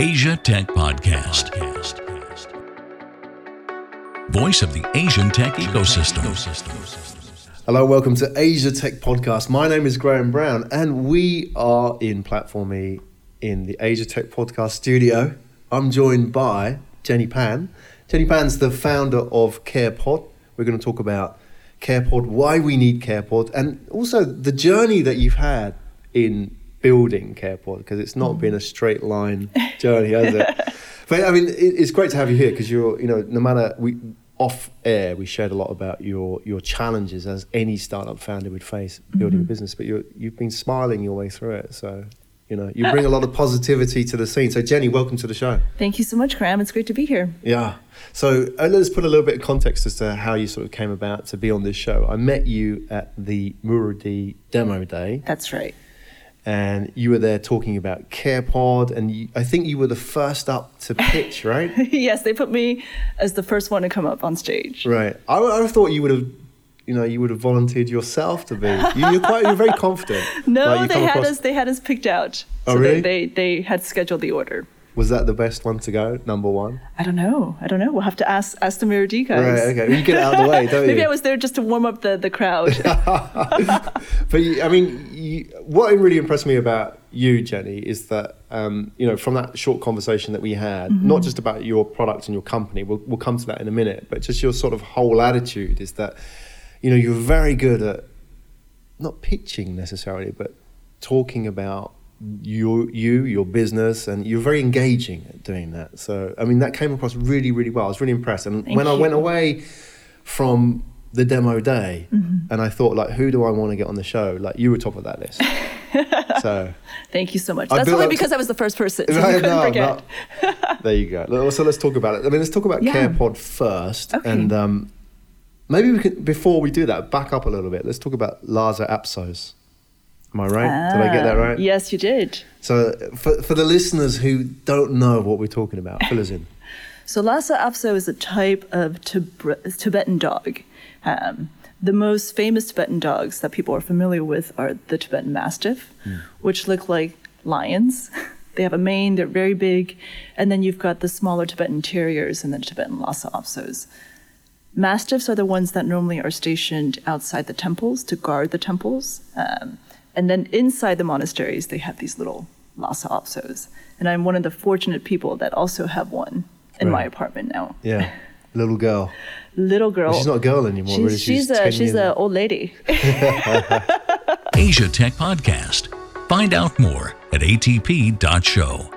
Asia Tech Podcast. Voice of the Asian tech ecosystem. Hello, welcome to Asia Tech Podcast. My name is Graham Brown, and we are in Platform E in the Asia Tech Podcast studio. I'm joined by Jenny Pan. Jenny Pan's the founder of CarePod. We're going to talk about CarePod, why we need CarePod, and also the journey that you've had in building CarePod, because it's not been a mm. straight line journey, has it? But I mean, it, it's great to have you here because you're, you know, no matter we off air, we shared a lot about your your challenges as any startup founder would face building a mm-hmm. business. But you you've been smiling your way through it, so you know you uh, bring a lot of positivity to the scene. So Jenny, welcome to the show. Thank you so much, Graham. It's great to be here. Yeah. So uh, let's put a little bit of context as to how you sort of came about to be on this show. I met you at the muru-D demo day, That's right. And you were there talking about CarePod, and you, I think you were the first up to pitch, right? yes, they put me as the first one to come up on stage. right. I, I thought you would have. You know, you would have volunteered yourself to be. You, you're quite. You're very confident. No, Like, you they had across- us. They had us picked out. Oh, so really? they, they they had scheduled the order. Was that the best one to go? Number one. I don't know. I don't know. We'll have to ask ask the muru-D guys. Right. Okay. You get out of the way, don't Maybe you? I was there just to warm up the the crowd. But you, I mean, you, what really impressed me about you, Jenny, is that um, you know from that short conversation that we had, Mm-hmm. not just about your product and your company. We'll, we'll come to that in a minute, but just your sort of whole attitude is that you know you're very good at not pitching necessarily, but talking about you, you, your business, and you're very engaging at doing that. So, I mean, that came across really, really well. I was really impressed. And Thank when I went away from the demo day, Mm-hmm. and I thought, like, who do I want to get on the show? Like, you were top of that list. so, Thank you so much. I That's only because I was the first person. So No, you no, no. there you go. So let's talk about it. I mean, let's talk about Yeah. CarePod first, Okay. and um, maybe we could before we do that, back up a little bit. Let's talk about Lhasa Apsos. Am I right? Did I get that Ah, right? Yes, you did. So, for, for the listeners who don't know what we're talking about, fill us in. So Lhasa Apso is a type of Tib- Tibetan dog. Um, the most famous Tibetan dogs that people are familiar with are the Tibetan Mastiff, which look like lions. They have a mane, they're very big. And then you've got the smaller Tibetan Terriers and the Tibetan Lhasa Apsos. Mastiffs are the ones that normally are stationed outside the temples to guard the temples. Um, and then inside the monasteries, they have these little Lhasa Apsos. And I'm one of the fortunate people that also have one in my apartment now. Yeah, little girl. Little girl. She's not a girl anymore, She's, really. she's, She's a she's years a old. old lady. Asia Tech Podcast. Find out more at atp.show.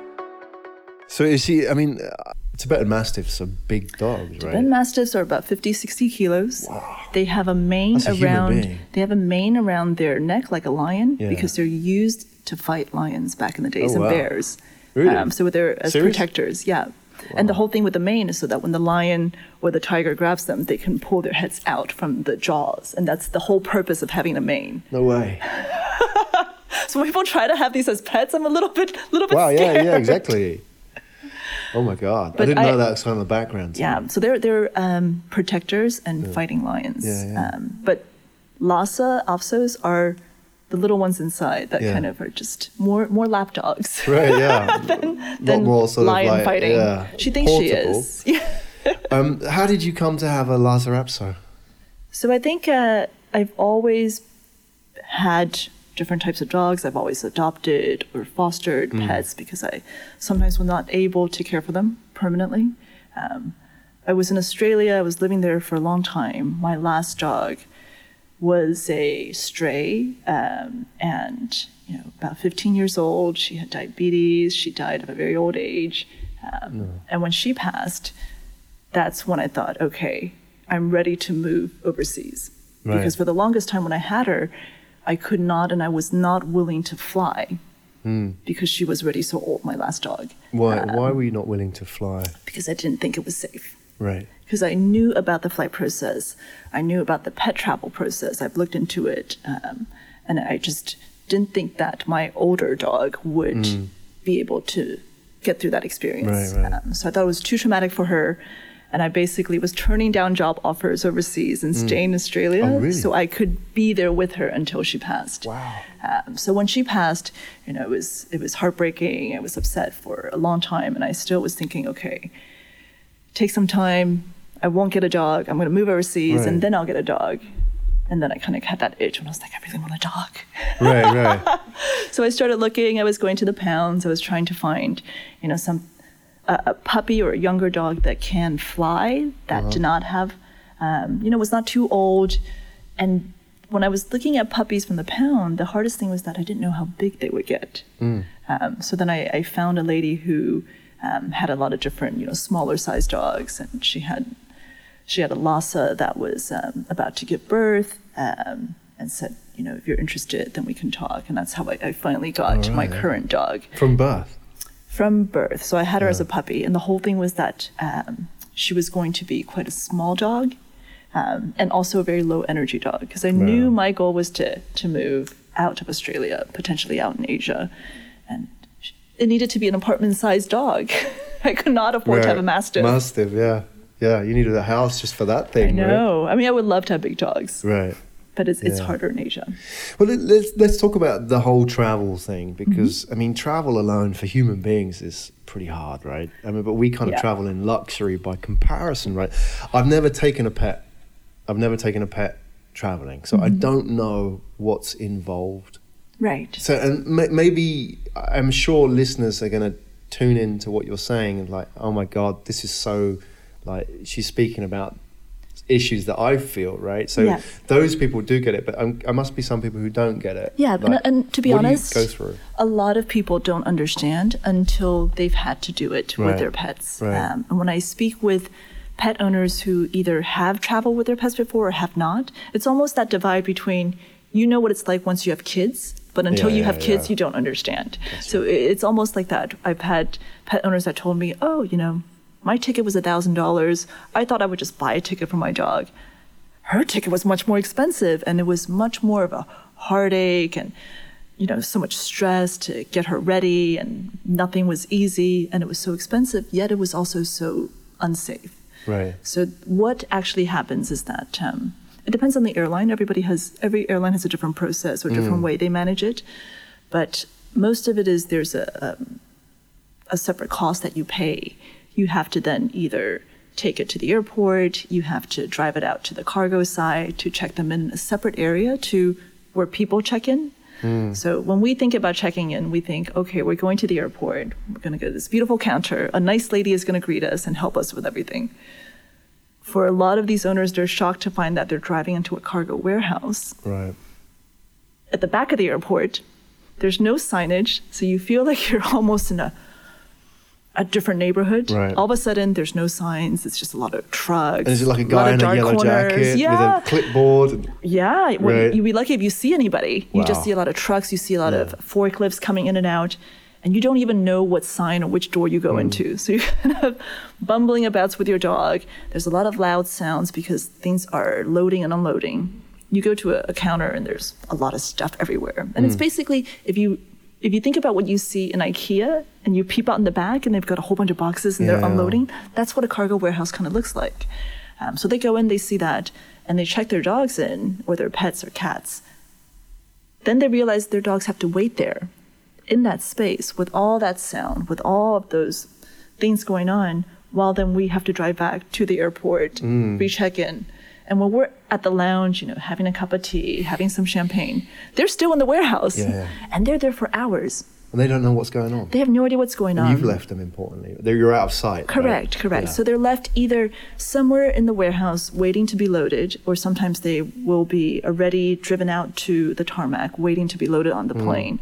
So, you see, I mean, uh, Tibetan Mastiffs are big dogs, right? Tibetan Mastiffs are about 50, 60 kilos. They have a mane a around. They have a mane around their neck like a lion Yeah. because they're used to fight lions back in the days Oh, and wow. bears. Really? Um, so they're as protectors. Yeah. Wow. And the whole thing with the mane is so that when the lion or the tiger grabs them, they can pull their heads out from the jaws, and that's the whole purpose of having a mane. No way. So when people try to have these as pets, I'm a little bit, little bit Wow, yeah, yeah, exactly. Oh my God. I didn't know I- that was kind of the background. Yeah, so they're they're um, protectors and fighting lions. Yeah, yeah. Um, but Lhasa Apsos are the little ones inside that Yeah. kind of are just more more lap dogs Right, yeah. Not than more sort lion of like, fighting. Yeah, She thinks she is. Yeah. Um, how did you come to have a Lhasa Apso? So I think uh, I've always had different types of dogs. I've always adopted or fostered Mm. pets because I sometimes was not able to care for them permanently. Um, I was in Australia. I was living there for a long time. My last dog was a stray, um, and you know, about 15 years old. She had diabetes. She died of a very old age, um, and when she passed, that's when I thought, okay, I'm ready to move overseas. Right. Because for the longest time when I had her, I could not and I was not willing to fly because she was already so old, my last dog. Why, Um, why were you not willing to fly? Because I didn't think it was safe. Right. Because I knew about the flight process, I knew about the pet travel process. I've looked into it, um, and I just didn't think that my older dog would be able to get through that experience. Mm. Right, right. Um, so I thought it was too traumatic for her. And I basically was turning down job offers overseas and staying in Australia Oh, really? so I could be there with her until she passed. Wow. Um, so when she passed, you know, it was it was heartbreaking. I was upset for a long time, and I still was thinking, okay, take some time. I won't get a dog. I'm going to move overseas, Right. and then I'll get a dog. And then I kind of had that itch when I was like, I really want a dog. Right, right. So I started looking. I was going to the pounds. I was trying to find, you know, some a, a puppy or a younger dog that can fly that did not have, um, you know, was not too old. And when I was looking at puppies from the pound, the hardest thing was that I didn't know how big they would get. Um, so then I, I found a lady who um, had a lot of different, you know, smaller sized dogs, and she had she had a Lhasa that was um, about to give birth um, and said, you know, if you're interested, then we can talk. And that's how I, I finally got my current dog From birth. From birth. So I had her as a puppy, and the whole thing was that um, she was going to be quite a small dog. Um, and also a very low energy dog because I knew my goal was to to move out of Australia, potentially out in Asia, and it needed to be an apartment sized dog. I could not afford to have a mastiff. Mastiff, yeah. Yeah, you needed a house just for that I thing, right? know. I mean, I would love to have big dogs, Right. But it's it's harder in Asia. Well, let- let's let's talk about the whole travel thing Mm-hmm. because I mean, travel alone for human beings is pretty hard, right? I mean, but we kind of Yeah. travel in luxury by comparison, right? I've never taken a pet. I've never taken a pet traveling, so I Mm-hmm. don't know what's involved. Right. So, and ma- maybe I'm sure listeners are going to tune in to what you're saying and like, oh my god, this is so like she's speaking about issues that I feel, right? So Yeah. those people do get it, but there must be some people who don't get it. Yeah, Like, and, and to be what do you honest, go through. a lot of people don't understand until they've had to do it Right, with their pets. right. Um, and when I speak with pet owners who either have traveled with their pets before or have not, it's almost that divide between you know what it's like once you have kids, but until Yeah, you yeah, have kids, yeah. you don't understand. so i- it's almost like that. I've had pet owners that told me, oh, you know, my ticket was $1,000. I thought I would just buy a ticket for my dog her ticket was much more expensive and it was much more of a heartache and you know so much stress to get her ready and nothing was easy and it was so expensive yet it was also so unsafe Right. so what actually happens is that um, it depends on the airline everybody has every airline has a different process or a different way they manage it but most of it is there's a, um, a separate cost that you pay. You have to then either take it to the airport, you have to drive it out to the cargo side to check them in a separate area to where people check in. Hmm. So when we think about checking in, we think, okay, we're going to the airport. We're going to go to this beautiful counter. A nice lady is going to greet us and help us with everything. For a lot of these owners, they're shocked to find that they're driving into a cargo warehouse Right. at the back of the airport. There's no signage, so you feel like you're almost in a a different neighborhood. Right. All of a sudden, there's no signs. It's just a lot of trucks. And is it like a guy of in a yellow corners. jacket Yeah, with a clipboard? Yeah. Well, Right. You'd be lucky if you see anybody. Wow. You just see a lot of trucks. You see a lot of forklifts coming in and out, and you don't even know what sign or which door you Mm. go into. So you're kind of bumbling about with your dog. There's a lot of loud sounds because things are loading and unloading. You go to a, a counter and there's a lot of stuff everywhere, and Mm. it's basically if you if you think about what you see in IKEA and you peep out in the back and they've got a whole bunch of boxes and they're unloading, that's what a cargo warehouse kind of looks like. Um, so they go in, they see that, and they check their dogs in, or their pets or cats. Then they realize their dogs have to wait there in that space with all that sound, with all of those things going on, while then we have to drive back to the airport, Mm. recheck in. And when we're at the lounge, you know, having a cup of tea, having some champagne, they're still in the warehouse. Yeah, yeah. And they're there for hours. And they don't know what's going on. They have no idea what's going on. You've left them, importantly. They're, you're out of sight. right? Correct, correct. Yeah. So they're left either somewhere in the warehouse waiting to be loaded, or sometimes they will be already driven out to the tarmac waiting to be loaded on the Mm. plane.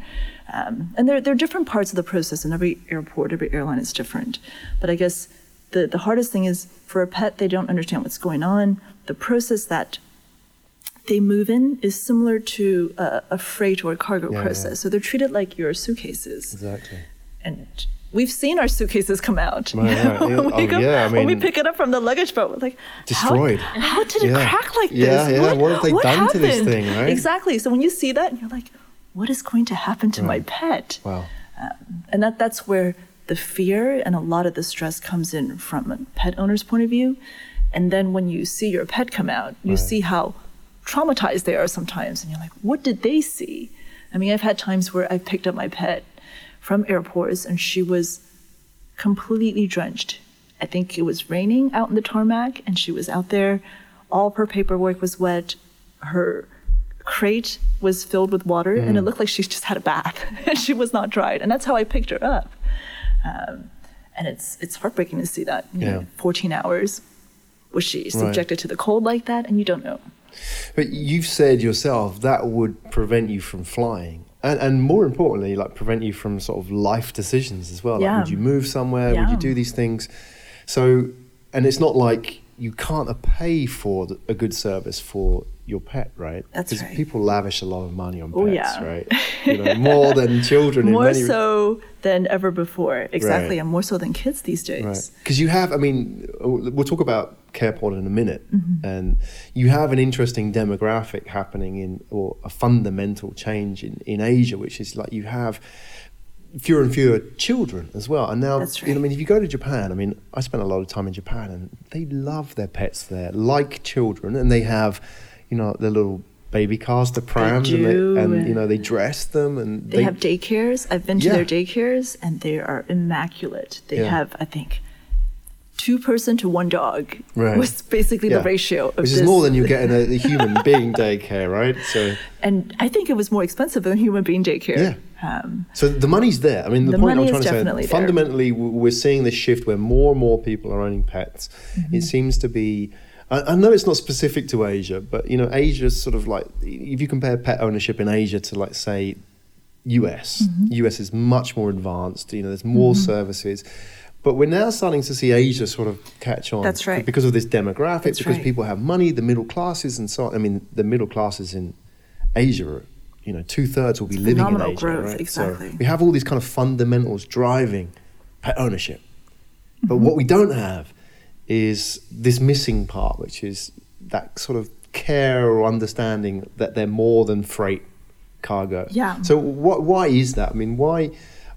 Um, and there, there are different parts of the process, and every airport, every airline is different. But I guess the, the hardest thing is for a pet, they don't understand what's going on. The process that they move in is similar to a, a freight or a cargo Yeah, process. yeah. So they're treated like your suitcases Exactly. and we've seen our suitcases come out. Right, right. when, Oh, we go- yeah, I when we pick it up from the luggage boat, we're like, Destroyed. How, did it Yeah. crack like this? yeah, yeah. what have they done to this happened?" thing, right? Exactly. So when you see that, you're like, what is going to happen to my pet? Wow. Um, and that that's where the fear and a lot of the stress comes in from a pet owner's point of view. And then when you see your pet come out, you see how traumatized they are sometimes. And you're like, what did they see? I mean, I've had times where I've picked up my pet from airports and she was completely drenched. I think it was raining out in the tarmac and she was out there. All of her paperwork was wet. Her crate was filled with water and it looked like she just had a bath and she was not dried. And that's how I picked her up. Um, and it's it's heartbreaking to see that. You Yeah. know, 14 hours. Was she subjected to the cold like that? And you don't know. But you've said yourself that would prevent you from flying. And, and more importantly, like prevent you from sort of life decisions as well. Like, Yeah. would you move somewhere? Would you do these things? So, and it's not like you can't pay for a good service for your pet, right? That's 'Cause right. people lavish a lot of money on oh, pets, Oh, yeah. right? You know, more than children. in more many, so than ever before. Exactly. Right. And more so than kids these days. Right. Because you have, I mean, we'll talk about CarePod in a minute, Mm-hmm. and you have an interesting demographic happening in, or a fundamental change in, in Asia, which is like you have fewer and fewer children as well. And now, That's you know, I mean, if you go to Japan, I mean, I spent a lot of time in Japan, and they love their pets there, like children, and they have, you know, their little baby cars, the prams, and, they, and you know, they dress them, and They, have daycares. I've been to Yeah. their daycares and they are immaculate. They Yeah. have, I think, two person to one dog Right. was basically Yeah. the ratio of which this. is more than you get in a, a human being daycare, right? So. and I think it was more expensive than human being daycare. Yeah. Um, So the money's there. I mean, the, The point I'm trying to say, there. fundamentally, we're seeing this shift where more and more people are owning pets. Mm-hmm. It seems to be. I, I know it's not specific to Asia, but you know, Asia's sort of like if you compare pet ownership in Asia to like say US, Mm-hmm. US is much more advanced. You know, there's more services. But we're now starting to see Asia sort of catch on. That's right. Because of this demographic, That's because right. people have money, the middle classes, and so on. I mean, the middle classes in Asia, are, you know, two thirds will be living in Asia. growth, right? exactly. So we have all these kind of fundamentals driving pet ownership. But Mm-hmm. what we don't have is this missing part, which is that sort of care or understanding that they're more than freight cargo. Yeah. So what, why is that? I mean, why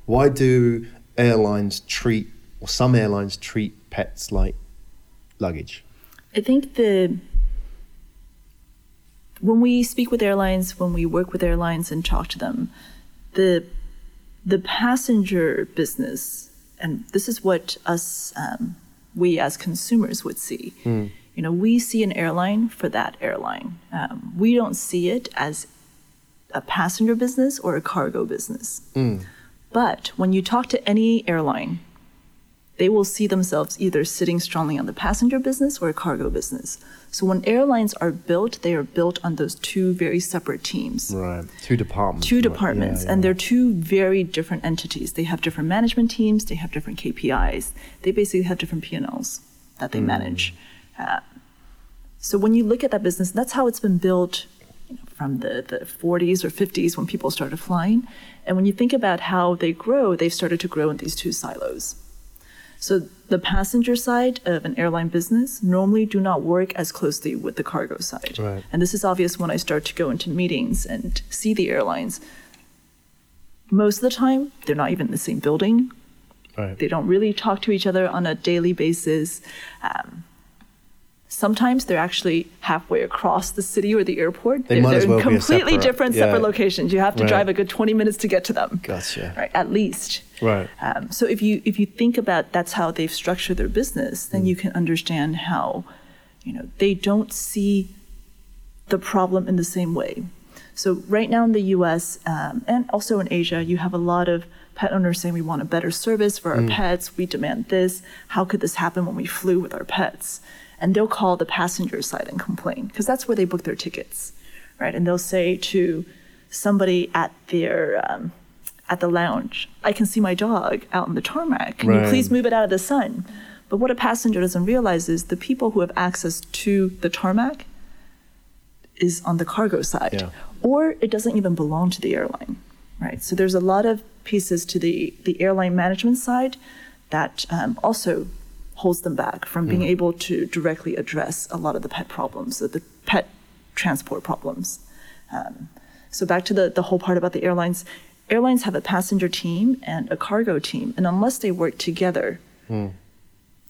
why do airlines treat or some airlines treat pets like luggage? I think the when we speak with airlines, when we work with airlines and talk to them, the the passenger business, and this is what us um, we as consumers would see. You know, we see an airline for that airline. Um, we don't see it as a passenger business or a cargo business. But when you talk to any airline, they will see themselves either sitting strongly on the passenger business or a cargo business. So when airlines are built, they are built on those two very separate teams. Right. Two departments. Two departments, Yeah, and they're two very different entities. They have different management teams. They have different KPIs. They basically have different P&Ls that they Hmm. manage. Uh, so when you look at that business, that's how it's been built you know, from the, the 40s or 50s when people started flying. And when you think about how they grow, they've started to grow in these two silos. So the passenger side of an airline business normally do not work as closely with the cargo side. Right. And this is obvious when I start to go into meetings and see the airlines. Most of the time, they're not even in the same building. Right. They don't really talk to each other on a daily basis. Um, sometimes they're actually halfway across the city or the airport. They they're might they're as well in a completely separate- different, yeah. separate locations. You have to Right. drive a good 20 minutes to get to them. Gotcha. Right, at least. Right. Um, so if you if you think about that's how they've structured their business, Mm. then you can understand how, you know, they don't see the problem in the same way. So right now in the U.S. Um, and also in Asia, you have a lot of pet owners saying we want a better service for our pets. We demand this. How could this happen when we flew with our pets? And they'll call the passenger side and complain because that's where they book their tickets, right? And they'll say to somebody at their um, at the lounge, "I can see my dog out in the tarmac. Can you please move it out of the sun?" But what a passenger doesn't realize is the people who have access to the tarmac is on the cargo side, Yeah. or it doesn't even belong to the airline, right? So there's a lot of pieces to the the airline management side that um, also holds them back from being able to directly address a lot of the pet problems, the, the pet transport problems. Um, so back to the the whole part about the airlines. airlines have a passenger team and a cargo team, and unless they work together,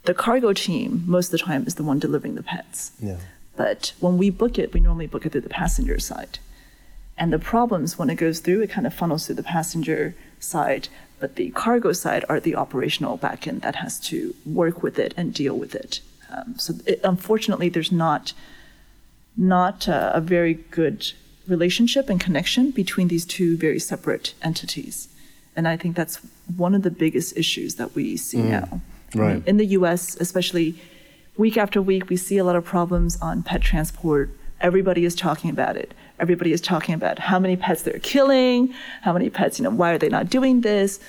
the cargo team most of the time is the one delivering the pets. Yeah. But when we book it, we normally book it through the passenger side. And the problems when it goes through, it kind of funnels through the passenger side. But the cargo side are the operational backend that has to work with it and deal with it. Um, so it, unfortunately, there's not not uh, a very good relationship and connection between these two very separate entities. And I think that's one of the biggest issues that we see now. I mean, right. in the US, especially week after week, we see a lot of problems on pet transport. Everybody is talking about it. Everybody is talking about how many pets they're killing, how many pets, you know, why are they not doing this?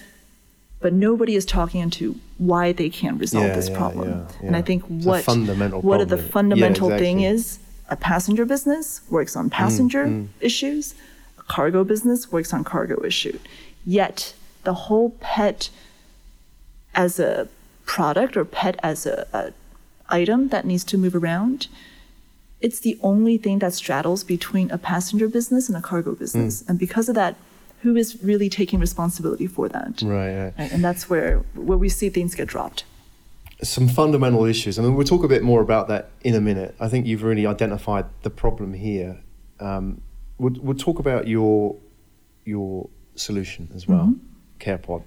But nobody is talking into why they can't resolve Yeah, this yeah, problem. yeah, And I think It's what fundamental what the problem. Yeah, fundamental thing is a passenger business works on passenger Mm, issues, a cargo business works on cargo issue. Yet the whole pet as a product or pet as a, a item that needs to move around, it's the only thing that straddles between a passenger business and a cargo business. Mm. And because of that, who is really taking responsibility for that? Right, right. Right, And that's where where we see things get dropped. some fundamental issues. I mean, we'll talk a bit more about that in a minute. I think you've really identified the problem here. Um, we'll, we'll talk about your your solution as well, Mm-hmm. CarePod.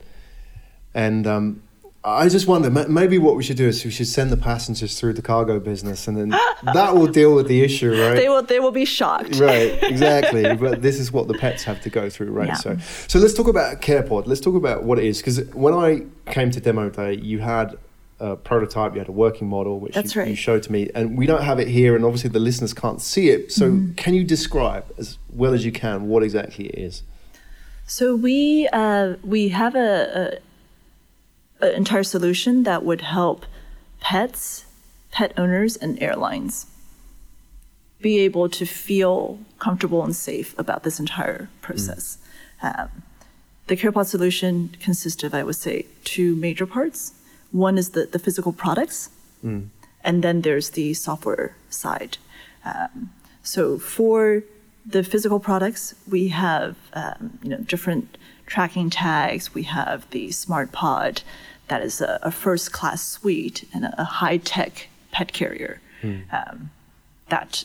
And um, I just wonder, maybe what we should do is we should send the passengers through the cargo business, and then that will deal with the issue, right? They will they will be shocked. right, exactly. But this is what the pets have to go through, right? Yeah. So, so let's talk about CarePod. Let's talk about what it is, because when I came to demo day, you had a prototype, you had a working model, which you, you showed to me, and we don't have it here, and obviously the listeners can't see it. So, Mm-hmm. can you describe as well as you can what exactly it is? So we uh, we have a, a, a entire solution that would help pets, pet owners, and airlines be able to feel comfortable and safe about this entire process. Um, the CarePod solution consists of, I would say, two major parts. One is the, the physical products, and then there's the software side. Um, so for the physical products, we have um, you know different tracking tags. We have the Smart Pod, that is a, a first class suite and a, a high tech pet carrier um, that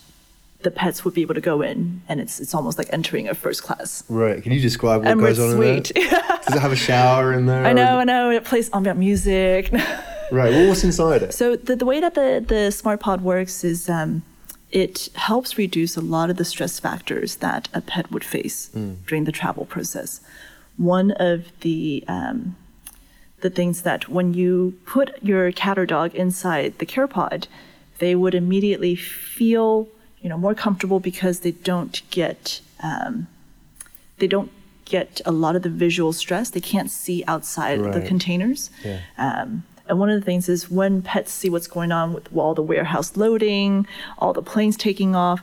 the pets would be able to go in, and it's it's almost like entering a first class Right. Can you describe what Emirates goes on suite. in there? Does it have a shower in there? I know, I know. It plays ambient music. Right. Well, what's inside it? So the, the way that the, the smart pod works is um, it helps reduce a lot of the stress factors that a pet would face during the travel process. One of the um, the things that when you put your cat or dog inside the CarePod, they would immediately feel you know more comfortable because they don't get um, they don't get a lot of the visual stress. They can't see outside the containers. Yeah. Um, and one of the things is when pets see what's going on with all the warehouse loading, all the planes taking off,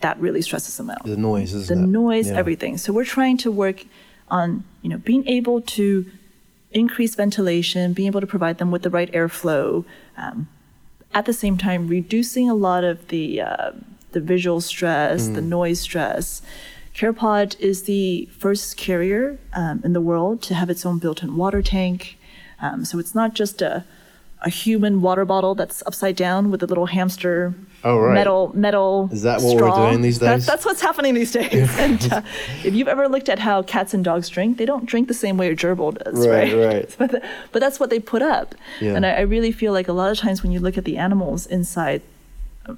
that really stresses them out. The noise, the it? noise, Yeah. everything. So we're trying to work on, you know, being able to increase ventilation, being able to provide them with the right airflow, um, at the same time reducing a lot of the uh, the visual stress, the noise stress. CarePod is the first carrier um, in the world to have its own built-in water tank. Um, so it's not just a a human water bottle that's upside down with a little hamster Oh, right. metal metal Is that what we're doing these days? that's what's happening these days. and uh, if you've ever looked at how cats and dogs drink, they don't drink the same way a gerbil does, Right, right? right. but, the- but that's what they put up. Yeah. And I, I really feel like a lot of times when you look at the animals inside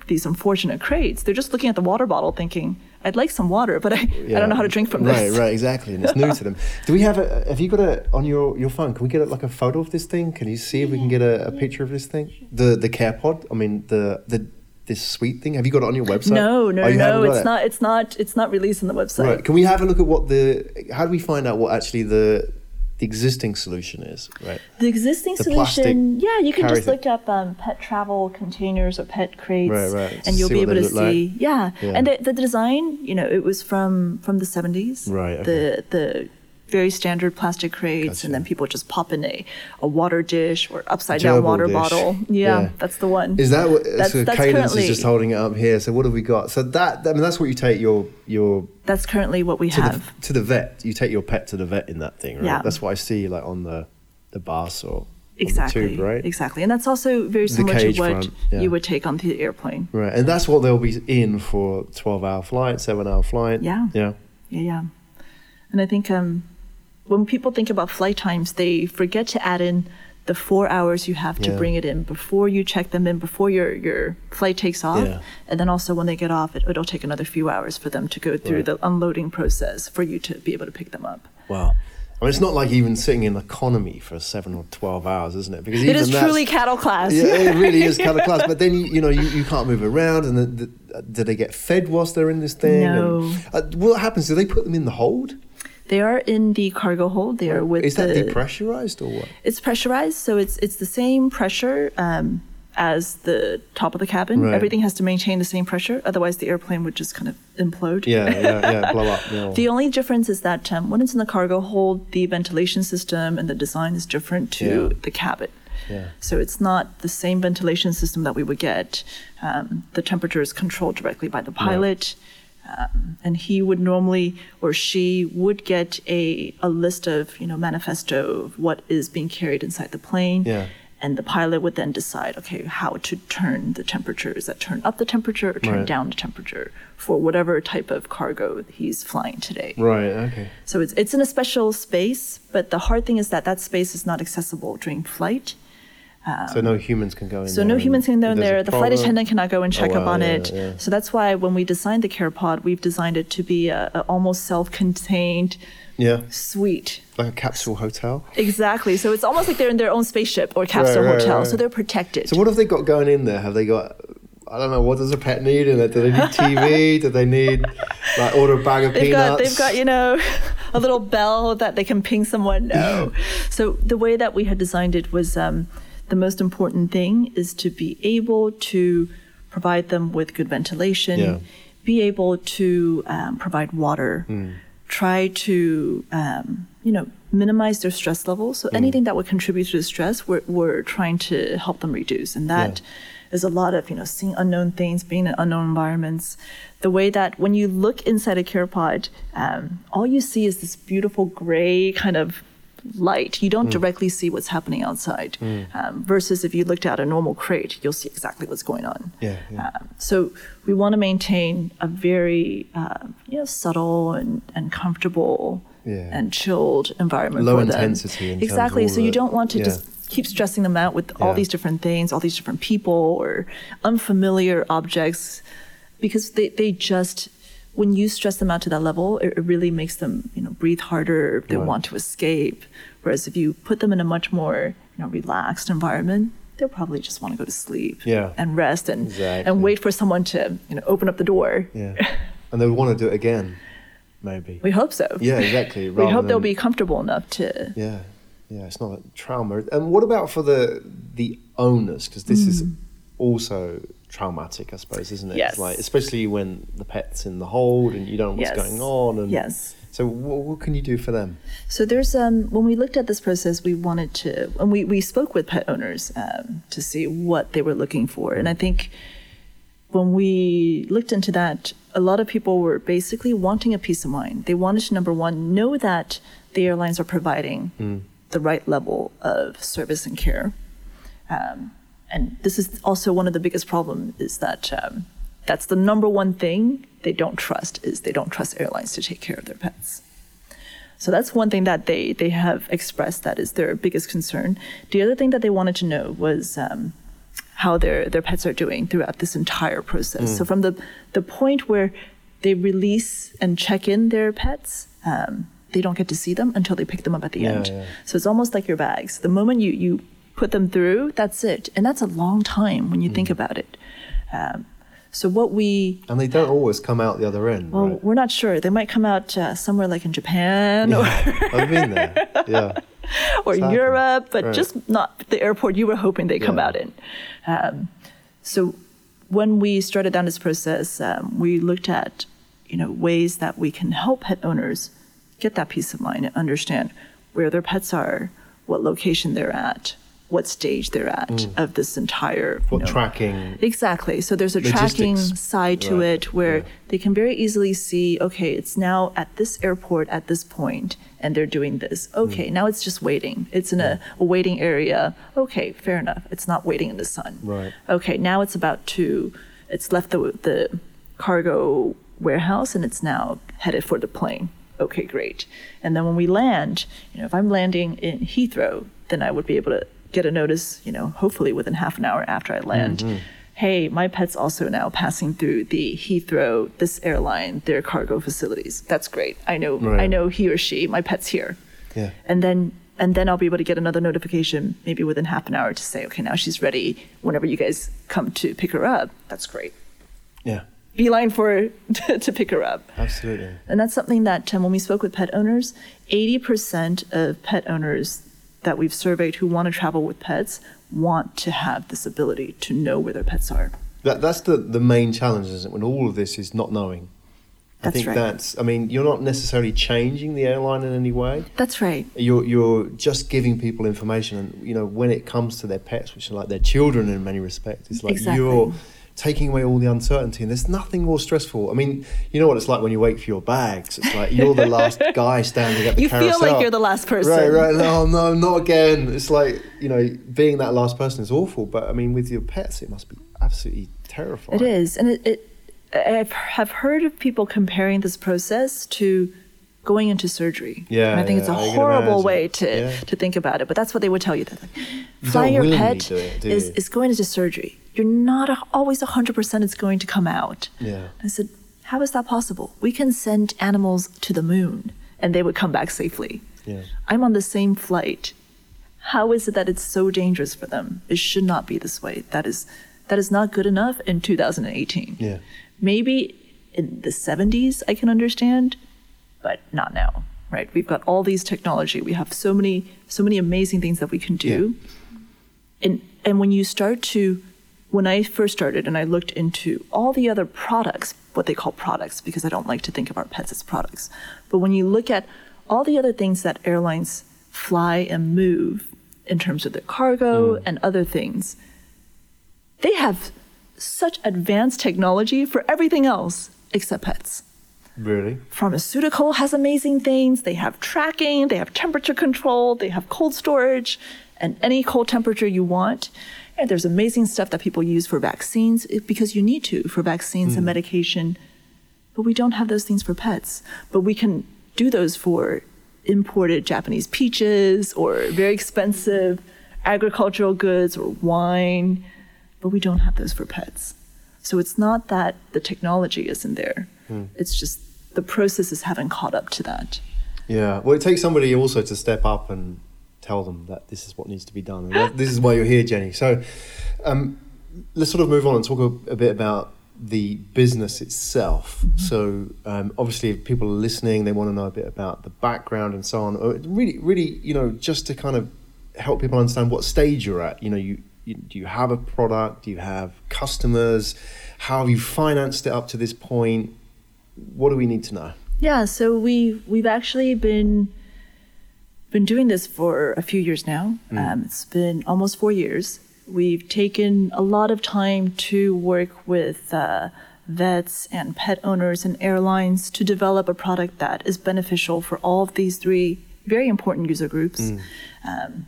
these unfortunate crates, they're just looking at the water bottle thinking, I'd like some water, but I, I don't know how to drink from this. right. Right, exactly, and it's new to them. Do we have a? Have you got a on your, your phone? Can we get a, like a photo of this thing? Can you see if we can get a, a picture of this thing? The the CarePod. I mean the the this sweet thing. Have you got it on your website? No, no, Oh, no. It's it? not. It's not. It's not released on the website. Right. Can we have a look at what the? How do we find out what actually the the existing solution is? Right. The existing The solution, yeah, you can just look up um, pet travel containers or pet crates, Right, right. and you'll See be able to look like. see. Yeah. Yeah. and the, the design, you know, it was from from the seventies. Right, The the very standard plastic crates, Gotcha. and then people just pop in a, a water dish or upside down water dish. bottle. Yeah, Yeah. that's the one. Is that what? That's- so that's Cadence currently- is just holding it up here. So what have we got? So that I mean that's what you take your your That's currently what we to have. the to the vet. You take your pet to the vet in that thing, right? Yeah. That's what I see like on the the bus or Exactly. tube, right? Exactly. And that's also very similar to what front, yeah. you would take on the airplane. Right, and that's what they'll be in for twelve hour flight, seven hour flight. Yeah. yeah, Yeah, yeah. And I think um, when people think about flight times, they forget to add in the four hours you have to Yeah. bring it in before you check them in, before your, your flight takes off. Yeah. And then also when they get off, it, it'll take another few hours for them to go through Right. the unloading process for you to be able to pick them up. Wow. I mean, it's not like even sitting in economy for seven or twelve hours, isn't it? Because It is truly cattle class. Yeah, it really is cattle class. But then you, you know you, you can't move around, and the, the, do they get fed whilst they're in this thing? No. And, uh, what happens? Do they put them in the hold? They are in the cargo hold. They are with Is that the, depressurized or what? It's pressurized, so it's it's the same pressure um, as the top of the cabin. Right. Everything has to maintain the same pressure, otherwise the airplane would just kind of implode. Yeah, yeah, yeah. Blow up. Yeah. The only difference is that um, when it's in the cargo hold, the ventilation system and the design is different to Yeah. the cabin. Yeah. So it's not the same ventilation system that we would get. Um, the temperature is controlled directly by the pilot. Um, and he would normally or she would get a, a list of you know manifesto of what is being carried inside the plane Yeah. and the pilot would then decide okay how to turn the temperature is that turn up the temperature or turn Right. down the temperature for whatever type of cargo he's flying today Right. Okay. so it's it's in a special space, but the hard thing is that that space is not accessible during flight. So no humans can go in. So no humans can go in there. The flight attendant cannot go and check Oh, up on yeah, it. yeah. So that's why when we designed the CarePod, we've designed it to be a, a almost self-contained Yeah, suite. like a capsule hotel. Exactly. So it's almost like they're in their own spaceship or capsule right, hotel. right. So they're protected. So what have they got going in there? Have they got? I don't know. What does a pet need in it? Do they need TV? Do they need like order a bag of They've peanuts? got, they've got, you know, a little bell that they can ping someone. No. so the way that we had designed it was um, the most important thing is to be able to provide them with good ventilation, Yeah. be able to um, provide water, Hmm. try to, um, you know, minimize their stress levels. Hmm. So anything that would contribute to the stress, we're, we're trying to help them reduce. And that is Yeah. a lot of, you know, seeing unknown things, being in unknown environments. The way that when you look inside a CarePod, um, all you see is this beautiful gray kind of light. You Mm. don't directly see what's happening outside. Um, versus if you looked at a normal crate, you'll see exactly what's going on. Yeah, yeah. Um, so we want to maintain a very, uh, you know, subtle and, and comfortable Yeah. and chilled environment Low for them. intensity in exactly. So you the- don't want to just keep stressing them out with all these different things, all these different people or unfamiliar objects, because they, they just when you stress them out to that level, it, it really makes them you know breathe harder. They Right. want to escape. Whereas if you put them in a much more you know relaxed environment, they'll probably just want to go to sleep Yeah. and rest and Exactly. and wait for someone to you know open up the door. Yeah, and they want to do it again, maybe. We hope so. Yeah, exactly. we hope they'll be comfortable enough to. Yeah, yeah. It's not a trauma. And what about for the the owners? Because this is mm. also traumatic, I suppose, isn't it? Mm. Yes. It's like especially when the pet's in the hold and you don't know what's Yes. going on. And Yes. So what, what can you do for them? So there's um when we looked at this process, we wanted to and we we spoke with pet owners um, to see what they were looking for, and I think when we looked into that, a lot of people were basically wanting a peace of mind. They wanted to number one know that the airlines are providing the right level of service and care. Um, and this is also one of the biggest problems is that um, that's the number one thing they don't trust is they don't trust airlines to take care of their pets. So that's one thing that they they have expressed that is their biggest concern. The other thing that they wanted to know was um, how their their pets are doing throughout this entire process. So from the the point where they release and check in their pets, um, they don't get to see them until they pick them up at the Yeah, end. yeah. So it's almost like your bags. The moment you you put them through, that's it, and that's a long time when you think Mm. about it. Um, so what we And they don't always come out the other end, well, right? we're not sure. They might come out uh, somewhere like in Japan or I've been there. Yeah. or Exactly. Europe, but Right. just not the airport you were hoping they come out in. Um, so when we started down this process, um, we looked at you know ways that we can help pet owners get that peace of mind and understand where their pets are, what location they're at, what stage they're at of this entire you know- tracking? Exactly. So there's a tracking side to Right. it where Yeah. they can very easily see, okay, it's now at this airport at this point, and they're doing this. Okay, Mm. now it's just waiting. It's in a, a waiting area. Okay, fair enough. It's not waiting in the sun. Right. Okay, now it's about to, it's left the, the cargo warehouse and it's now headed for the plane. Okay, great. And then when we land, you know, if I'm landing in Heathrow, then I would be able to get a notice, you know, hopefully within half an hour after I land. Mm-hmm. Hey, my pet's also now passing through the Heathrow, this airline, their cargo facilities. That's great. I know I know he or she, my pet's here. Yeah. And then and then I'll be able to get another notification maybe within half an hour to say, okay, now she's ready whenever you guys come to pick her up. That's great. Yeah. Beeline for to pick her up. Absolutely. And that's something that um, when we spoke with pet owners, 80% of pet owners that we've surveyed who want to travel with pets want to have this ability to know where their pets are. That that's the the main challenge, isn't it? When all of this is not knowing. I That's think right. that's. I mean, you're not necessarily changing the airline in any way. That's right. You're you're just giving people information, and you know when it comes to their pets, which are like their children in many respects, it's like Exactly. you're taking away all the uncertainty, and there's nothing more stressful. I mean, you know what it's like when you wait for your bags. It's like you're the last guy standing at the You carousel. You feel like you're the last person. Right, right. No, no, not again. It's like you know, being that last person is awful. But I mean, with your pets, it must be absolutely terrifying. It is, and it, it I've have heard of people comparing this process to going into surgery. Yeah, and I think it's a yeah, I horrible way to Yeah. to think about it. But that's what they would tell you. That like, flying your pet it, is is going into surgery. You're not always hundred percent. It's going to come out. Yeah. I said, how is that possible? We can send animals to the moon, and they would come back safely. Yeah. I'm on the same flight. How is it that it's so dangerous for them? It should not be this way. That is that is not good enough in 2018. Yeah. Maybe in the 70s I can understand, but not now. Right? We've got all these technology. We have so many so many amazing things that we can do. Yeah. And and when you start to when I first started and I looked into all the other products, what they call products, because I don't like to think of our pets as products. But when you look at all the other things that airlines fly and move in terms of their cargo mm. and other things, they have such advanced technology for everything else except pets. Really? Pharmaceutical has amazing things. They have tracking, they have temperature control, they have cold storage, and any cold temperature you want. There's amazing stuff that people use for vaccines eh, because you need to for vaccines and medication. But we don't have those things for pets. But we can do those for imported Japanese peaches or very expensive agricultural goods or wine. But we don't have those for pets. So it's not that the technology isn't there. It's just the processes haven't caught up to that. Yeah. Well, it takes somebody also to step up and tell them that this is what needs to be done. This is why you're here, Jenny. So um, let's sort of move on and talk a, a bit about the business itself. So um, obviously, if people are listening, they want to know a bit about the background and so on. Really, really, you know, just to kind of help people understand what stage you're at. You know, you, you do you have a product? Do you have customers? How have you financed it up to this point? What do we need to know? Yeah, so we we've actually been been doing this for a few years now. Um, it's been almost four years. We've taken a lot of time to work with uh, vets and pet owners and airlines to develop a product that is beneficial for all of these three very important user groups. Um,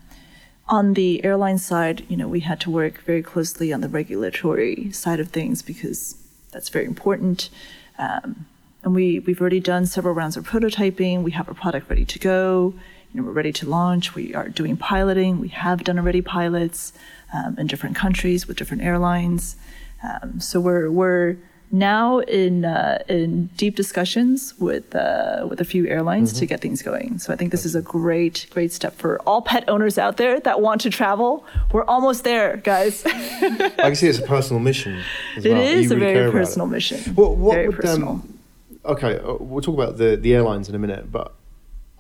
on the airline side, you know, we had to work very closely on the regulatory side of things because that's very important. Um, and we, we've already done several rounds of prototyping. We have a product ready to go. You know, we're ready to launch. We are doing piloting. We have done already pilots um, in different countries with different airlines. Um, so we're we're now in uh, in deep discussions with uh, with a few airlines to get things going. So I think this is a great great step for all pet owners out there that want to travel. We're almost there, guys. I can see it's a personal mission. As It well. is a very it. personal mission. What, what very would, personal. Um, okay, uh, we'll talk about the, the airlines in a minute, but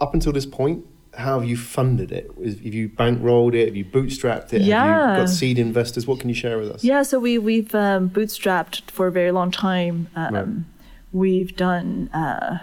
up until this point, how have you funded it? Have you bankrolled it? Have you bootstrapped it? Have Yeah. you got seed investors? What can you share with us? Yeah, so we we've um, bootstrapped for a very long time. Um, Right. We've done. Uh,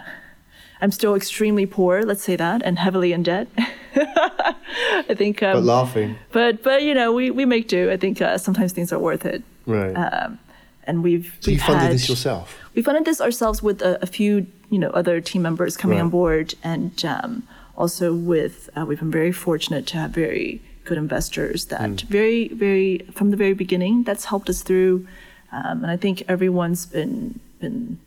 I'm still extremely poor, let's say that, and heavily in debt. I think. Um, But laughing. but but you know we, we make do. I think uh, sometimes things are worth it. Right. Um, and we've so you we've funded had, this yourself? We funded this ourselves with a, a few you know other team members coming on board, and um, also with uh, we've been very fortunate to have very good investors that Mm. very very from the very beginning that's helped us through, um, and I think everyone's been been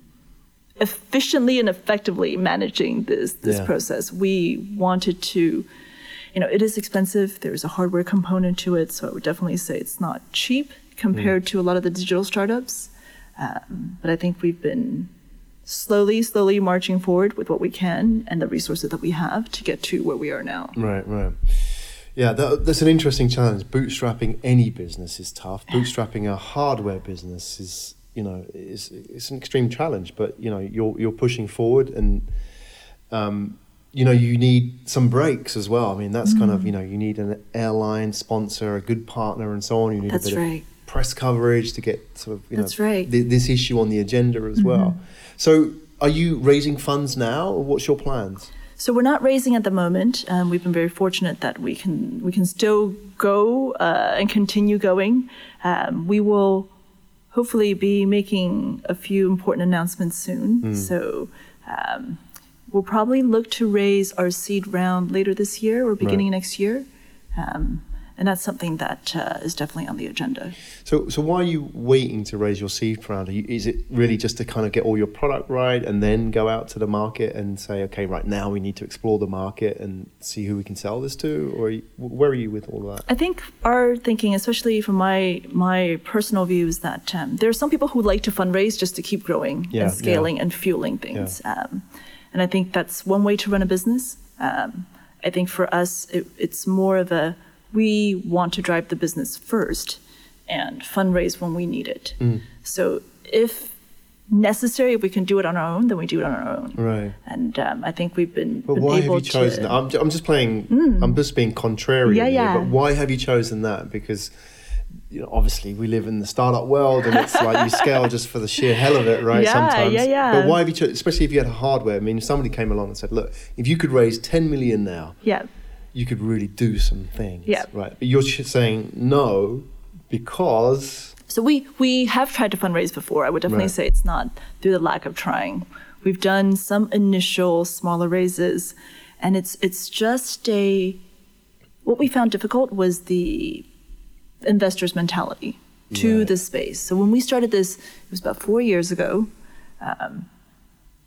efficiently and effectively managing this this Yeah. process. We wanted to, you know, it is expensive. There's a hardware component to it, so I would definitely say it's not cheap compared Mm. to a lot of the digital startups. Um, but I think we've been slowly, slowly marching forward with what we can and the resources that we have to get to where we are now. Right, right. Yeah, that, that's an interesting challenge. Bootstrapping any business is tough. Bootstrapping a hardware business is, you know, is it's an extreme challenge. But you know, you're you're pushing forward, and um, you know, you need some breaks as well. I mean, that's kind Mm. of you know, you need an airline sponsor, a good partner, and so on. You need That's a bit right. of press coverage to get sort of you That's know right. Mm-hmm. this issue on the agenda as well. So, are you raising funds now, or what's your plans? So we're not raising at the moment. Um, we've been very fortunate that we can we can still go uh, and continue going. Um, we will hopefully be making a few important announcements soon. So um, we'll probably look to raise our seed round later this year or beginning Right. next year, um, and that's something that uh, is definitely on the agenda. So, so why are you waiting to raise your seed round? You, is it really just to kind of get all your product right and then go out to the market and say, okay, right now we need to explore the market and see who we can sell this to? Or are you, where are you with all that? I think our thinking, especially from my my personal view, is that um, there are some people who like to fundraise just to keep growing Yeah, and scaling and fueling things. Um, and I think that's one way to run a business. Um, I think for us, it, it's more of a we want to drive the business first and fundraise when we need it. Mm. So if necessary, if we can do it on our own, then we do it on our own. Right. And um, I think we've been, But been why have you chosen to. that? I'm, I'm just playing, I'm just being contrarian. Yeah, here, yeah. But why have you chosen that? Because, you know, obviously we live in the startup world and it's like you scale just for the sheer hell of it, right? Yeah, Sometimes. yeah, yeah. But why have you chosen, especially if you had hardware? I mean, if somebody came along and said, look, if you could raise 10 million now, yeah. You could really do some things. Yeah. Right. But you're saying no because So we we have tried to fundraise before. I would definitely Right. say it's not through the lack of trying. We've done some initial smaller raises, and it's it's just a what we found difficult was the investors' mentality to Right. the space. So when we started this, it was about four years ago. Um,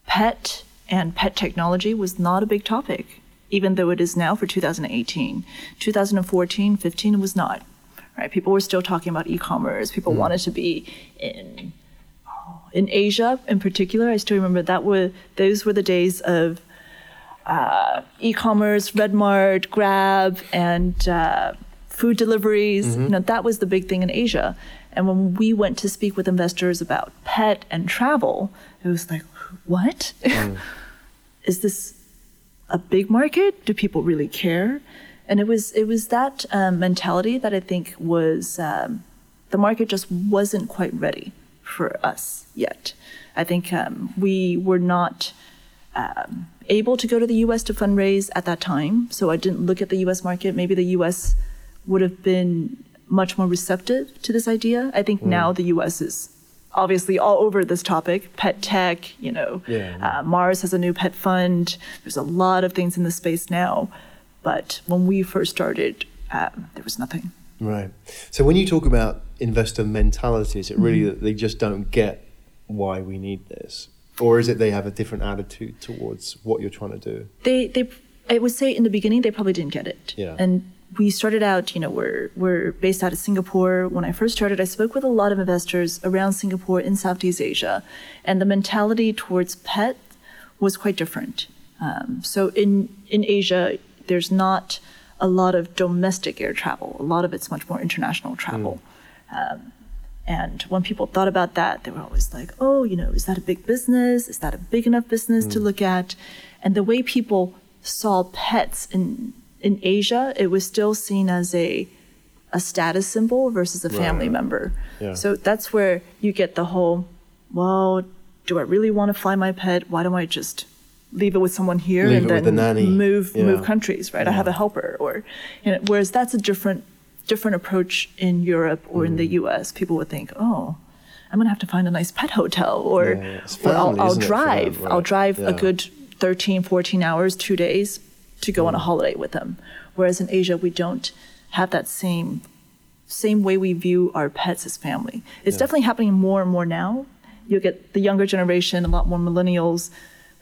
pet and pet technology was not a big topic, even though it is now for 2018. 2014, 15, was not. Right? People were still talking about e-commerce. People wanted to be in in Asia, in particular. I still remember that were those were the days of uh, e-commerce, Redmart, Grab, and uh, food deliveries. You know, that was the big thing in Asia. And when we went to speak with investors about pet and travel, it was like, what? Is this a big market? Do people really care? And it was it was that um, mentality that I think was um, the market just wasn't quite ready for us yet. I think um, we were not um, able to go to the U.S. to fundraise at that time, so I didn't look at the U.S. market. Maybe the U.S. would have been much more receptive to this idea. I think now the U.S. is obviously all over this topic pet tech you know Yeah. Uh, mars has a new pet fund there's a lot of things in the space now but when we first started um, there was nothing right. So when you talk about investor mentalities it really Mm-hmm. they just don't get why we need this, or is it they have a different attitude towards what you're trying to do? they they I would say in the beginning they probably didn't get it. Yeah. And we started out, you know, we're we're based out of Singapore. When I first started, I spoke with a lot of investors around Singapore in Southeast Asia, and the mentality towards pet was quite different. Um, so in in Asia, there's not a lot of domestic air travel. A lot of it's much more international travel. Um, and when people thought about that, they were always like, oh, you know, is that a big business? Is that a big enough business to look at? And the way people saw pets in in Asia, it was still seen as a a status symbol versus a family Right. member. Yeah. So that's where you get the whole, well, do I really want to fly my pet? Why don't I just leave it with someone here Leave and then the move Yeah. move countries, right? I have a helper, or you know, whereas that's a different different approach in Europe or in Mm. the U.S. People would think, oh. I'm gonna have to find a nice pet hotel, or, Yeah, yeah. It's or I'll, I'll them, drive. I'll drive Yeah. a good 13, 14 hours, two days to go on Mm. a holiday with them. Whereas in Asia, we don't have that same same way we view our pets as family. It's definitely happening more and more now. You'll get the younger generation, a lot more millennials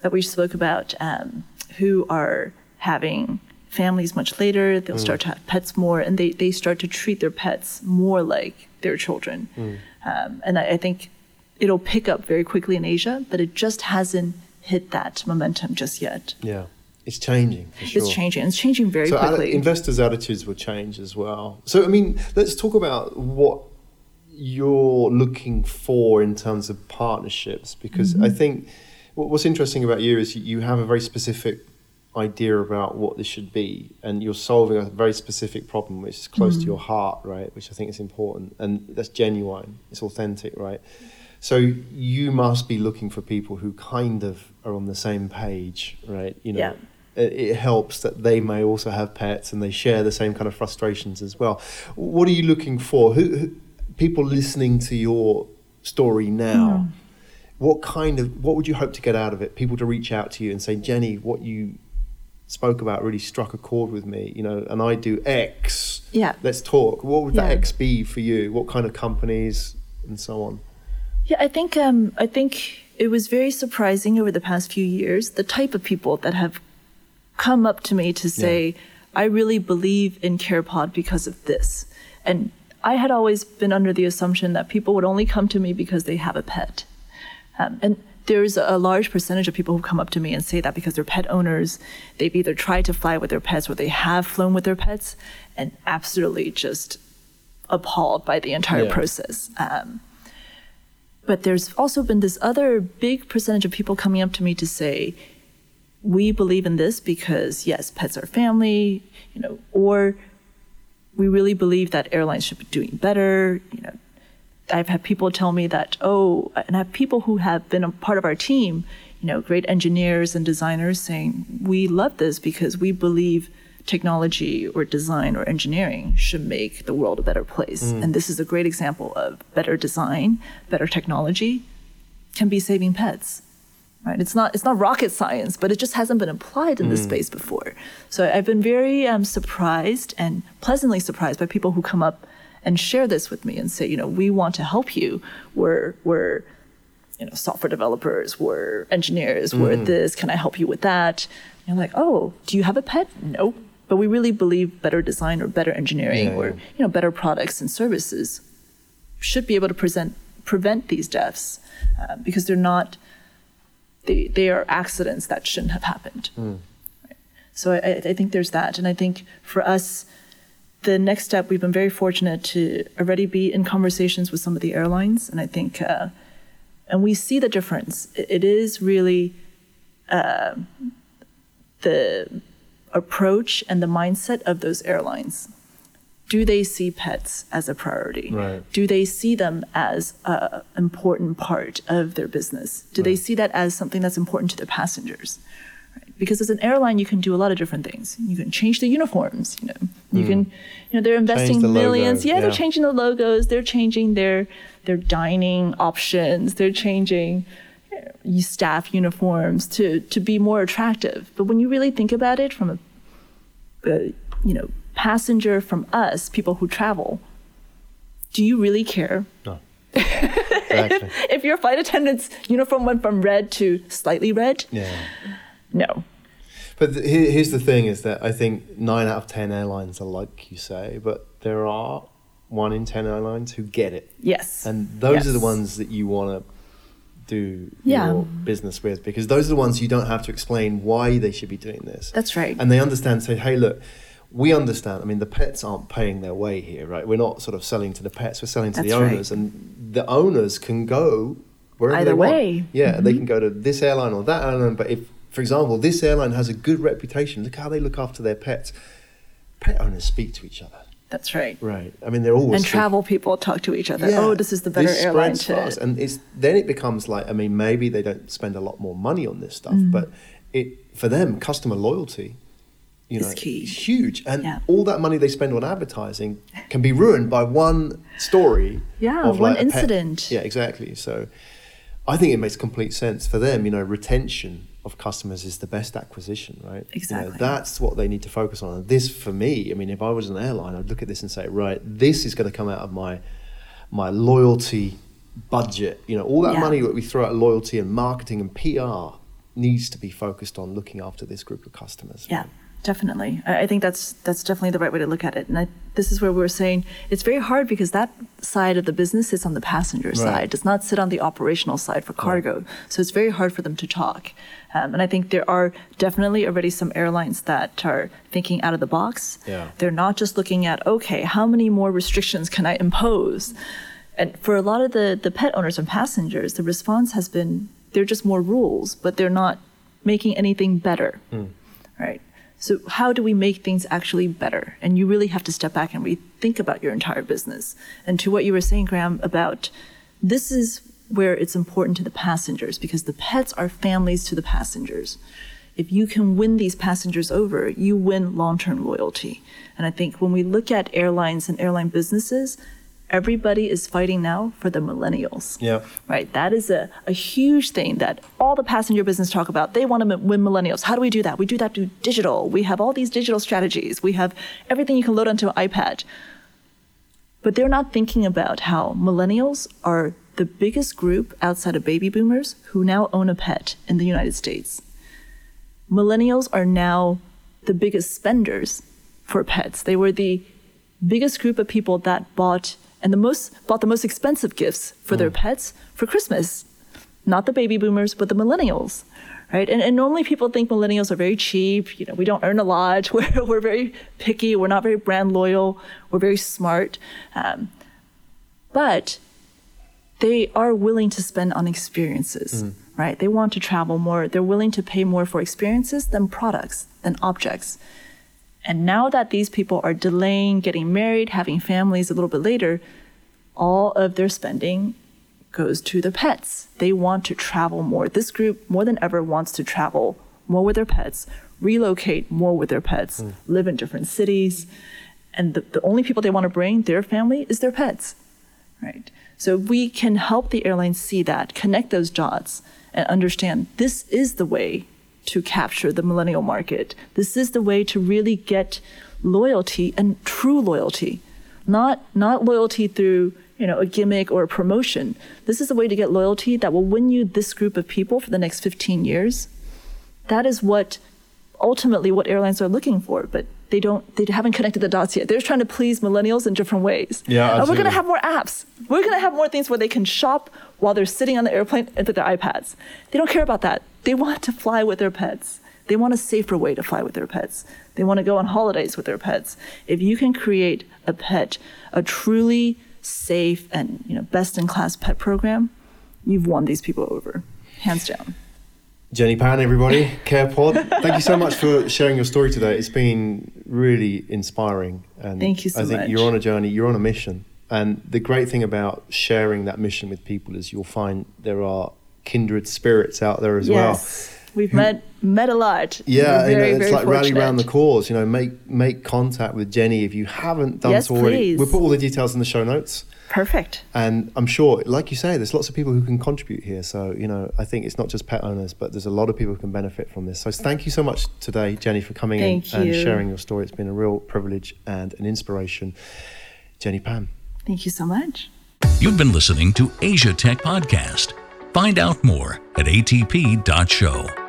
that we spoke about, um, who are having families much later. They'll start to have pets more, and they, they start to treat their pets more like their children. Um, and I, I think it'll pick up very quickly in Asia, but it just hasn't hit that momentum just yet. Yeah, it's changing. For sure. It's changing. It's changing very so quickly. investors' attitudes will change as well. So I mean, let's talk about what you're looking for in terms of partnerships, because Mm-hmm. I think what's interesting about you is you- have a very specific idea about what this should be, and you're solving a very specific problem which is close to Mm-hmm. your heart, right? Which I think is important, and that's genuine. It's authentic, right? So you must be looking for people who kind of are on the same page, right? You know, Yeah. It, it helps that they may also have pets and they share the same kind of frustrations as well. What are you looking for? Who, who people listening to your story now? What kind of what would you hope to get out of it? People to reach out to you and say, Jenny, what you spoke about really struck a chord with me. You know, and I do X. Yeah. Let's talk. What would that Yeah. X be for you? What kind of companies and so on? Yeah, I think um, I think it was very surprising over the past few years the type of people that have come up to me to say, "I really believe in CarePod because of this," and I had always been under the assumption that people would only come to me because they have a pet, um, and there's a large percentage of people who come up to me and say that because they're pet owners, they've either tried to fly with their pets or they have flown with their pets, and absolutely just appalled by the entire Yeah. process. Um, but there's also been this other big percentage of people coming up to me to say, we believe in this because yes, pets are family, you know, or we really believe that airlines should be doing better. You know, I've had people tell me that, oh, and I have people who have been a part of our team, you know, great engineers and designers saying, we love this because we believe technology or design or engineering should make the world a better place. Mm. And this is a great example of better design, better technology can be saving pets. Right? It's not it's not rocket science, but it just hasn't been applied in this space before. So I've been very um, surprised and pleasantly surprised by people who come up and share this with me and say, you know, we want to help you. We're we're you know software developers, we're engineers, we're this. Can I help you with that? And you're like, oh, do you have a pet? No, but we really believe better design or better engineering Yeah, or yeah. you know better products and services should be able to present prevent these deaths uh, because they're not they they are accidents that shouldn't have happened. Right. So I, I think there's that, and I think for us, the next step we've been very fortunate to already be in conversations with some of the airlines, and I think, uh, and we see the difference. It, it is really uh, the approach and the mindset of those airlines. Do they see pets as a priority? Right. Do they see them as an important part of their business? Do they see that as something that's important to their passengers? Right? Because as an airline, you can do a lot of different things. You can change the uniforms. You know, you hmm. can, you know, they're investing the millions. yeah, yeah. they're changing the logos. They're changing their their dining options. They're changing you staff uniforms to to be more attractive. But when you really think about it from a, a you know passenger from us, people who travel, do you really care No. exactly. if your flight attendant's uniform went from red to slightly red? Yeah. No. But the, here's the thing: is that I think nine out of ten airlines are like you say, but there are one in ten airlines who get it, Yes. and those are the ones that you want to do Yeah. your business with because those are the ones you don't have to explain why they should be doing this. That's right. And they understand. Say, hey, look. We understand. I mean, the pets aren't paying their way here, right? We're not sort of selling to the pets. We're selling to the That's right. owners, and the owners can go wherever Either they want. way. Mm-hmm. Yeah, they can go to this airline or that airline. But if, for example, this airline has a good reputation, look how they look after their pets. Pet owners speak to each other, That's right. right? I mean, they're always And speak- travel people talk to each other. Yeah, oh, this is the better this airline to. fast. and it's then it becomes like I mean, maybe they don't spend a lot more money on this stuff, Mm. but it for them customer loyalty you know key. huge and Yeah. all that money they spend on advertising can be ruined by one story Yeah, of one like incident. yeah exactly so i think it makes complete sense for them you know retention of customers is the best acquisition right You know, Exactly. that's what they need to focus on and this for me i mean if i was an airline i'd look at this and say right this is going to come out of my my loyalty budget you know all that Yeah. money that we throw at loyalty and marketing and pr needs to be focused on looking after this group of customers Yeah, definitely. I I think that's that's definitely the right way to look at it. And I, this is where we're saying it's very hard because that side of the business sits on the passenger side, does not sit on the operational side for cargo. So it's very hard for them to talk. Um, and I think there are definitely already some airlines that are thinking out of the box. Yeah. They're not just looking at okay, how many more restrictions can I impose? And for a lot of the, the pet owners and passengers, the response has been they're just more rules, but they're not making anything better. Right. So how do we make things actually better? And you really have to step back and rethink about your entire business. And to what you were saying, Graham, about this is where it's important to the passengers because the pets are families to the passengers. If you can win these passengers over, you win long-term loyalty. And I think when we look at airlines and airline businesses, everybody is fighting now for the millennials yeah right? That is a, a huge thing that all the passenger business talk about. They want to win millennials. How do we do that? We do that through digital. We have all these digital strategies. We have everything you can load onto an iPad. But they're not thinking about how millennials are the biggest group outside of baby boomers who now own a pet in the United States. Millennials are now the biggest spenders for pets. They were the biggest group of people that bought and the most bought the most expensive gifts for their pets for Christmas. Not the baby boomers, but the millennials. Right? And, and normally people think millennials are very cheap. You know, we don't earn a lot. We're, we're very picky. We're not very brand loyal. We're very smart. Um, but they are willing to spend on experiences, right? They want to travel more. They're willing to pay more for experiences than products, than objects. And now that these people are delaying getting married, having families a little bit later, all of their spending goes to the pets. They want to travel more. This group, more than ever, wants to travel more with their pets, relocate more with their pets, hmm. live in different cities. And the, the only people they want to bring, their family, is their pets. Right. So we can help the airlines see that, connect those dots, and understand this is the way to capture the millennial market. This is the way to really get loyalty and true loyalty, not not loyalty through you know a gimmick or a promotion. This is the way to get loyalty that will win you this group of people for the next 15 years. That is what ultimately what airlines are looking for, but they don't they haven't connected the dots yet. They're trying to please millennials in different ways. Yeah, and we're gonna have more apps. We're gonna have more things where they can shop while they're sitting on the airplane with their iPads. They don't care about that. They want to fly with their pets. They want a safer way to fly with their pets. They want to go on holidays with their pets. If you can create a pet, a truly safe and you know best in class pet program, you've won these people over, hands down. Jenny Pan, everybody, CarePod. Thank you so much for sharing your story today. It's been really inspiring, and Thank you so much. I think much. you're on a journey. You're on a mission, and the great thing about sharing that mission with people is you'll find there are kindred spirits out there as well. yes, we've hmm. met met a lot. Yeah, We're you know, it's very like rally fortunate. around the cause. You know, make make contact with Jenny if you haven't done Yes, so already. please. We'll put all the details in the show notes. Perfect. And I'm sure, like you say, there's lots of people who can contribute here. So, you know, I think it's not just pet owners, but there's a lot of people who can benefit from this. So, thank you so much today, Jenny, for coming in Thank and sharing your story. It's been a real privilege and an inspiration. Jenny Pan. Thank you so much. You've been listening to Asia Tech Podcast. Find out more at atp.show.